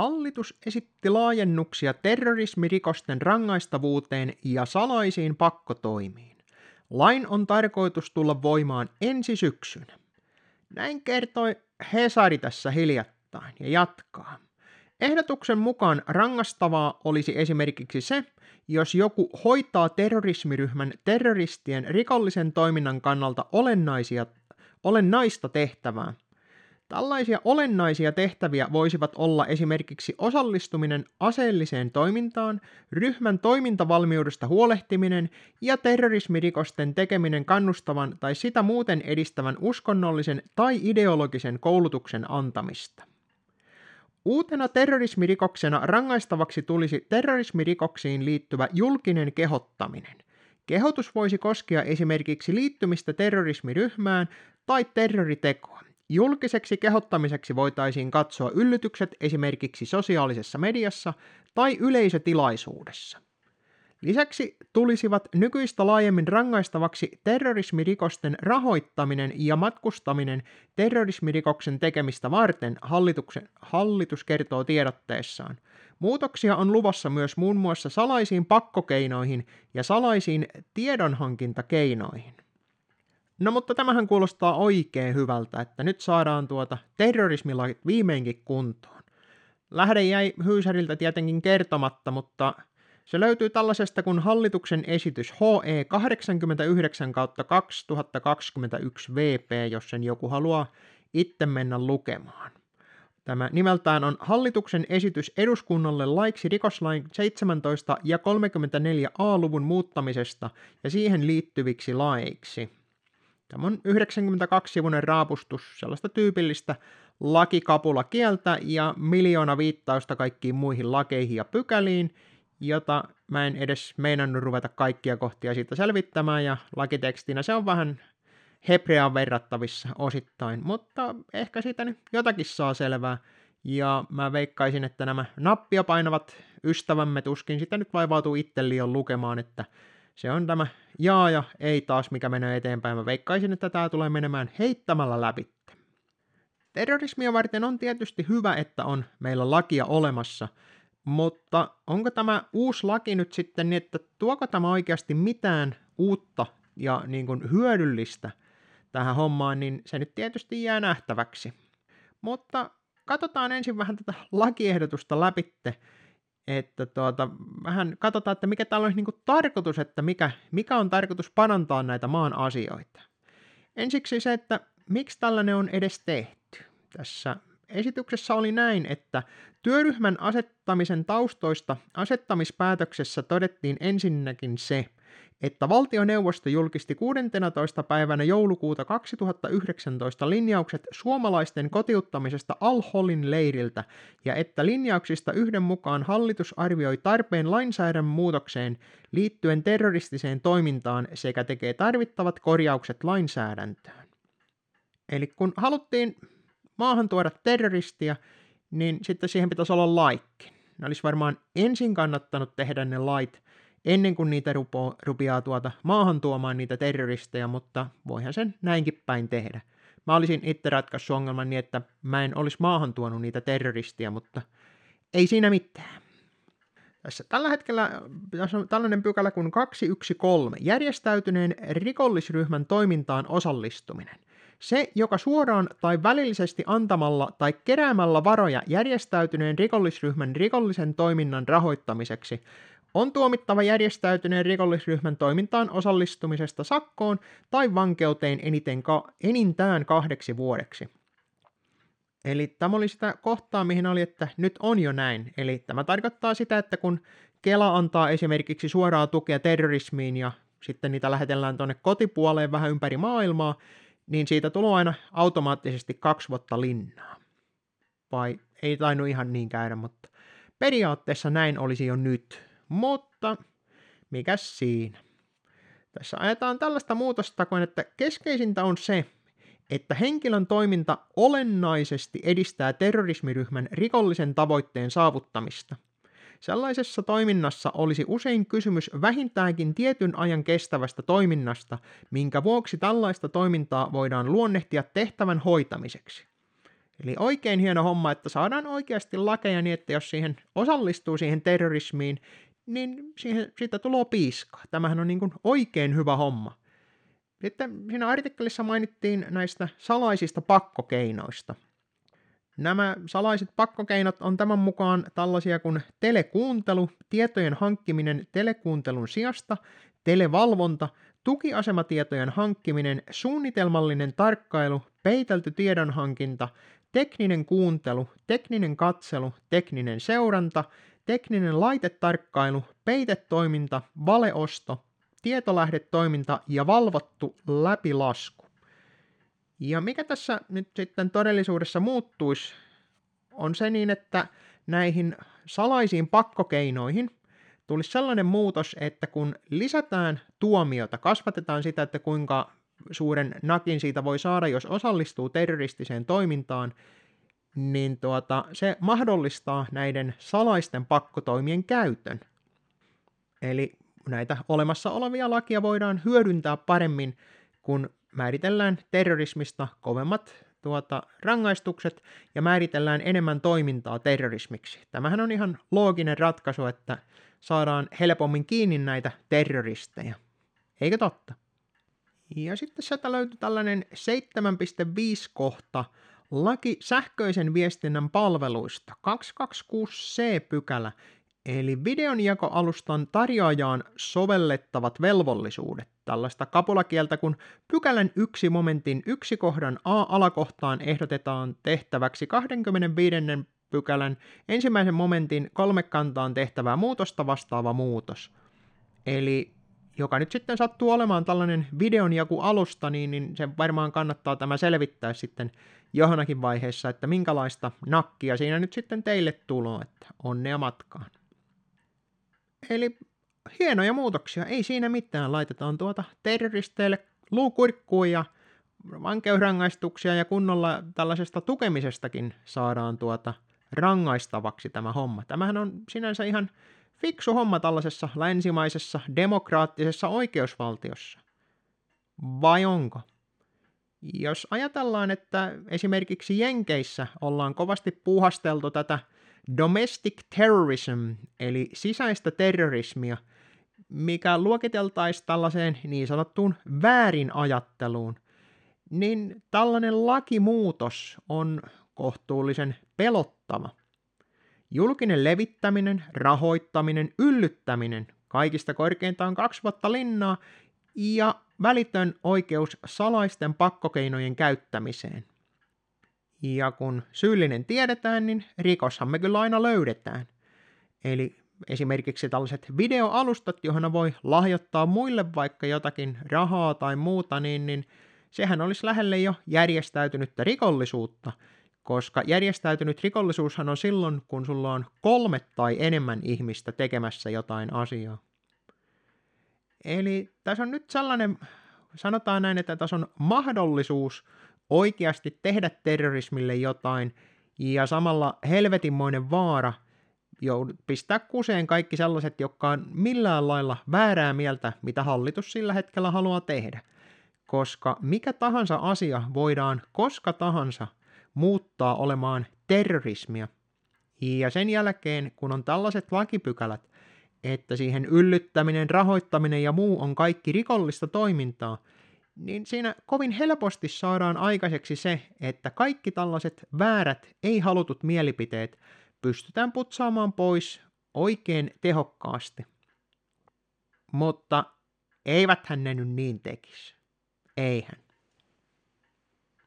Hallitus esitti laajennuksia terrorismirikosten rangaistavuuteen ja salaisiin pakkotoimiin. Lain on tarkoitus tulla voimaan ensi syksynä. Näin kertoi Hesari tässä hiljattain ja jatkaa. Ehdotuksen mukaan rangastavaa olisi esimerkiksi se, jos joku hoitaa terrorismiryhmän terroristien rikollisen toiminnan kannalta olennaisia, olennaista tehtävää. Tällaisia olennaisia tehtäviä voisivat olla esimerkiksi osallistuminen aseelliseen toimintaan, ryhmän toimintavalmiudesta huolehtiminen ja terrorismirikosten tekeminen kannustavan tai sitä muuten edistävän uskonnollisen tai ideologisen koulutuksen antamista. Uutena terrorismirikoksena rangaistavaksi tulisi terrorismirikoksiin liittyvä julkinen kehottaminen. Kehotus voisi koskea esimerkiksi liittymistä terrorismiryhmään tai terroritekoa. Julkiseksi kehottamiseksi voitaisiin katsoa yllytykset esimerkiksi sosiaalisessa mediassa tai yleisötilaisuudessa. Lisäksi tulisivat nykyistä laajemmin rangaistavaksi terrorismirikosten rahoittaminen ja matkustaminen terrorismirikoksen tekemistä varten, hallituksen, hallitus kertoo tiedotteessaan. Muutoksia on luvassa myös muun muassa salaisiin pakkokeinoihin ja salaisiin tiedonhankintakeinoihin. No mutta tämähän kuulostaa oikein hyvältä, että nyt saadaan tuota terrorismilait viimeinkin kuntoon. Lähde jäi Hyysäriltä tietenkin kertomatta, mutta se löytyy tällaisesta kuin hallituksen esitys HE 89 2021 VP, jos sen joku haluaa itse mennä lukemaan. Tämä nimeltään on hallituksen esitys eduskunnalle laiksi rikoslain 17 ja 34 A-luvun muuttamisesta ja siihen liittyviksi laeiksi. Tämä on 92-sivuinen raapustus sellaista tyypillistä lakikapula kieltä ja miljoona viittausta kaikkiin muihin lakeihin ja pykäliin, jota mä en edes meinannut ruveta kaikkia kohtia siitä selvittämään, ja lakitekstinä se on vähän hebreaan verrattavissa osittain, mutta ehkä siitä nyt jotakin saa selvää. Ja mä veikkaisin, että nämä nappia painavat ystävämme tuskin sitä nyt vaivautuu itse liian lukemaan, että se on tämä jaa ja ei taas, mikä menee eteenpäin. Mä veikkaisin, että tämä tulee menemään heittämällä läpi. Terrorismia varten on tietysti hyvä, että on meillä lakia olemassa, mutta onko tämä uusi laki nyt sitten niin, että tuoko tämä oikeasti mitään uutta ja niin kuin hyödyllistä tähän hommaan, niin se nyt tietysti jää nähtäväksi. Mutta katsotaan ensin vähän tätä lakiehdotusta läpitte, että tuota, vähän katsotaan, että mikä täällä on niin tarkoitus, että mikä, mikä on tarkoitus parantaa näitä maan asioita. Ensiksi se, että miksi tällainen on edes tehty. Tässä esityksessä oli näin, että työryhmän asettamisen taustoista asettamispäätöksessä todettiin ensinnäkin se, että valtioneuvosto julkisti 16. päivänä joulukuuta 2019 linjaukset suomalaisten kotiuttamisesta Al-Holin leiriltä ja että linjauksista yhden mukaan hallitus arvioi tarpeen lainsäädännön muutokseen liittyen terroristiseen toimintaan sekä tekee tarvittavat korjaukset lainsäädäntöön. Eli kun haluttiin maahan tuoda terroristia, niin sitten siihen pitäisi olla laikki. Ne olisi varmaan ensin kannattanut tehdä ne lait ennen kuin niitä rupo, rupiaa tuota maahan tuomaan niitä terroristeja, mutta voihan sen näinkin päin tehdä. Mä olisin itse ratkaissut ongelman niin, että mä en olisi maahan tuonut niitä terroristia, mutta ei siinä mitään. Tässä tällä hetkellä tässä on tällainen pykälä kuin 213, järjestäytyneen rikollisryhmän toimintaan osallistuminen. Se, joka suoraan tai välillisesti antamalla tai keräämällä varoja järjestäytyneen rikollisryhmän rikollisen toiminnan rahoittamiseksi on tuomittava järjestäytyneen rikollisryhmän toimintaan osallistumisesta sakkoon tai vankeuteen eniten ka- enintään kahdeksi vuodeksi. Eli tämä oli sitä kohtaa, mihin oli, että nyt on jo näin. Eli tämä tarkoittaa sitä, että kun Kela antaa esimerkiksi suoraa tukea terrorismiin ja sitten niitä lähetellään tuonne kotipuoleen vähän ympäri maailmaa, niin siitä tulee aina automaattisesti kaksi vuotta linnaa. Vai ei tainnut ihan niin käydä, mutta periaatteessa näin olisi jo nyt. Mutta mikä siinä? Tässä ajetaan tällaista muutosta kuin, että keskeisintä on se, että henkilön toiminta olennaisesti edistää terrorismiryhmän rikollisen tavoitteen saavuttamista – Sellaisessa toiminnassa olisi usein kysymys vähintäänkin tietyn ajan kestävästä toiminnasta, minkä vuoksi tällaista toimintaa voidaan luonnehtia tehtävän hoitamiseksi. Eli oikein hieno homma, että saadaan oikeasti lakeja niin, että jos siihen osallistuu siihen terrorismiin, niin siihen, siitä tulee piiskaa. Tämähän on niin kuin oikein hyvä homma. Sitten siinä artikkelissa mainittiin näistä salaisista pakkokeinoista. Nämä salaiset pakkokeinot on tämän mukaan tällaisia kuin telekuuntelu, tietojen hankkiminen telekuuntelun sijasta, televalvonta, tukiasematietojen hankkiminen, suunnitelmallinen tarkkailu, peitelty tiedonhankinta, tekninen kuuntelu, tekninen katselu, tekninen seuranta, tekninen laitetarkkailu, peitetoiminta, valeosto, tietolähdetoiminta ja valvottu läpilasku. Ja mikä tässä nyt sitten todellisuudessa muuttuisi, on se niin, että näihin salaisiin pakkokeinoihin tulisi sellainen muutos, että kun lisätään tuomiota, kasvatetaan sitä, että kuinka suuren nakin siitä voi saada, jos osallistuu terroristiseen toimintaan, niin tuota, se mahdollistaa näiden salaisten pakkotoimien käytön. Eli näitä olemassa olevia lakia voidaan hyödyntää paremmin, kun määritellään terrorismista kovemmat tuota, rangaistukset ja määritellään enemmän toimintaa terrorismiksi. Tämähän on ihan looginen ratkaisu, että saadaan helpommin kiinni näitä terroristeja. Eikö totta? Ja sitten sieltä löytyy tällainen 7.5 kohta, laki sähköisen viestinnän palveluista, 226c-pykälä, eli videonjakoalustan tarjoajaan sovellettavat velvollisuudet. Tällaista kapulakieltä, kun pykälän yksi momentin yksi kohdan A-alakohtaan ehdotetaan tehtäväksi 25 pykälän ensimmäisen momentin kolmekantaan tehtävää muutosta vastaava muutos. Eli joka nyt sitten sattuu olemaan tällainen videon joku alusta, niin, niin se varmaan kannattaa tämä selvittää sitten johonkin vaiheessa, että minkälaista nakkia siinä nyt sitten teille tulee, että onnea matkaan. Eli hienoja muutoksia, ei siinä mitään, laitetaan tuota terroristeille luukurkkuun ja vankeusrangaistuksia ja kunnolla tällaisesta tukemisestakin saadaan tuota rangaistavaksi tämä homma. Tämähän on sinänsä ihan fiksu homma tällaisessa länsimaisessa demokraattisessa oikeusvaltiossa. Vai onko? Jos ajatellaan, että esimerkiksi Jenkeissä ollaan kovasti puuhasteltu tätä domestic terrorism, eli sisäistä terrorismia, mikä luokiteltaisiin tällaiseen niin sanottuun väärinajatteluun, niin tällainen lakimuutos on kohtuullisen pelottava. Julkinen levittäminen, rahoittaminen, yllyttäminen, kaikista korkeintaan kaksi vuotta linnaa ja välitön oikeus salaisten pakkokeinojen käyttämiseen. Ja kun syyllinen tiedetään, niin rikoshan me kyllä aina löydetään. Eli esimerkiksi tällaiset videoalustat, johon voi lahjoittaa muille vaikka jotakin rahaa tai muuta, niin, niin sehän olisi lähelle jo järjestäytynyttä rikollisuutta, koska järjestäytynyt rikollisuushan on silloin, kun sulla on kolme tai enemmän ihmistä tekemässä jotain asiaa. Eli tässä on nyt sellainen, sanotaan näin, että tässä on mahdollisuus oikeasti tehdä terrorismille jotain ja samalla helvetinmoinen vaara joudut pistää kuseen kaikki sellaiset, jotka on millään lailla väärää mieltä, mitä hallitus sillä hetkellä haluaa tehdä. Koska mikä tahansa asia voidaan koska tahansa muuttaa olemaan terrorismia. Ja sen jälkeen, kun on tällaiset lakipykälät, että siihen yllyttäminen, rahoittaminen ja muu on kaikki rikollista toimintaa, niin siinä kovin helposti saadaan aikaiseksi se, että kaikki tällaiset väärät, ei-halutut mielipiteet pystytään putsaamaan pois oikein tehokkaasti. Mutta eiväthän ne nyt niin tekisi. Eihän.